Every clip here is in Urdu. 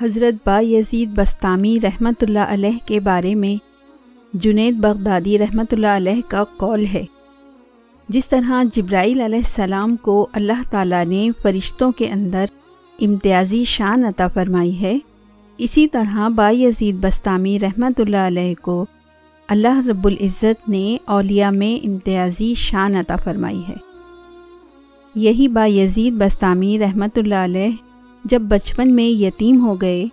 حضرت با یزید بستامی رحمۃ اللہ علیہ کے بارے میں جنید بغدادی رحمۃ اللہ علیہ کا قول ہے۔ جس طرح جبرائیل علیہ السلام کو اللہ تعالیٰ نے فرشتوں کے اندر امتیازی شان عطا فرمائی ہے، اسی طرح با یزید بستامی رحمۃ اللہ علیہ کو اللہ رب العزت نے اولیاء میں امتیازی شان عطا فرمائی ہے۔ یہی با یزید بستامی رحمۃ اللہ علیہ جب بچپن میں یتیم ہو گئے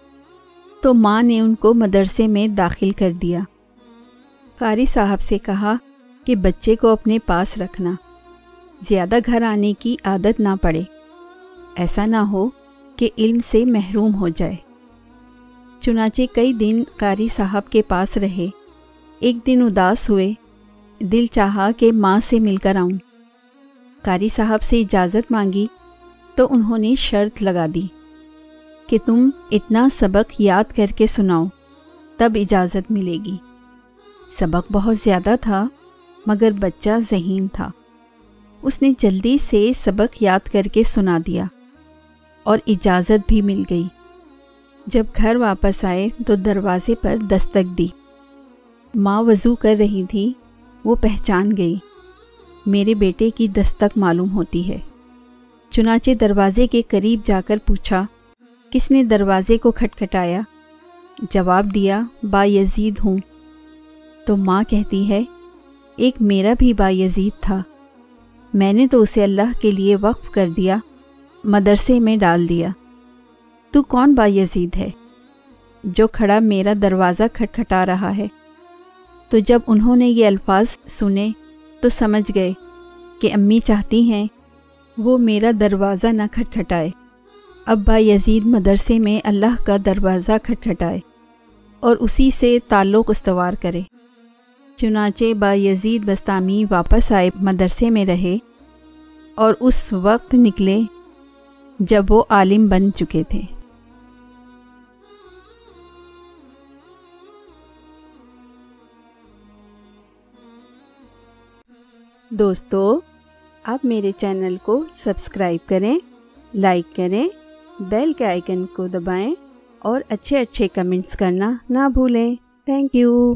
تو ماں نے ان کو مدرسے میں داخل کر دیا۔ قاری صاحب سے کہا کہ بچے کو اپنے پاس رکھنا، زیادہ گھر آنے کی عادت نہ پڑے۔ ایسا نہ ہو کہ علم سے محروم ہو جائے۔ چنانچہ کئی دن قاری صاحب کے پاس رہے۔ ایک دن اداس ہوئے، دل چاہا کہ ماں سے مل کر آؤں۔ قاری صاحب سے اجازت مانگی تو انہوں نے شرط لگا دی۔ کہ تم اتنا سبق یاد کر کے سناؤ، تب اجازت ملے گی۔ سبق بہت زیادہ تھا، مگر بچہ ذہین تھا۔ اس نے جلدی سے سبق یاد کر کے سنا دیا اور اجازت بھی مل گئی۔ جب گھر واپس آئے تو دروازے پر دستک دی۔ ماں وضو کر رہی تھی، وہ پہچان گئی۔ میرے بیٹے کی دستک معلوم ہوتی ہے۔ چنانچہ دروازے کے قریب جا کر پوچھا کس نے دروازے کو کھٹکھٹایا؟ جواب دیا، با یزید ہوں۔ تو ماں کہتی ہے، ایک میرا بھی با یزید تھا۔ میں نے تو اسے اللہ کے لیے وقف کر دیا، مدرسے میں ڈال دیا۔ تو کون با یزید ہے؟ جو کھڑا میرا دروازہ کھٹکھٹا رہا ہے۔ تو جب انہوں نے یہ الفاظ سنے، تو سمجھ گئے کہ امی چاہتی ہیں وہ میرا دروازہ نہ کھٹکھٹائے۔ اب با یزید مدرسے میں اللہ کا دروازہ کھٹکھٹائے اور اسی سے تعلق استوار کرے۔ چنانچہ با یزید بستامی واپس آئے مدرسے میں رہے اور اس وقت نکلے جب وہ عالم بن چکے تھے۔ دوستو، آپ میرے چینل کو سبسکرائب کریں، لائک کریں بیل کے آئیکن کو دبائیں اور اچھے اچھے کمنٹس کرنا نہ بھولیں۔ Thank you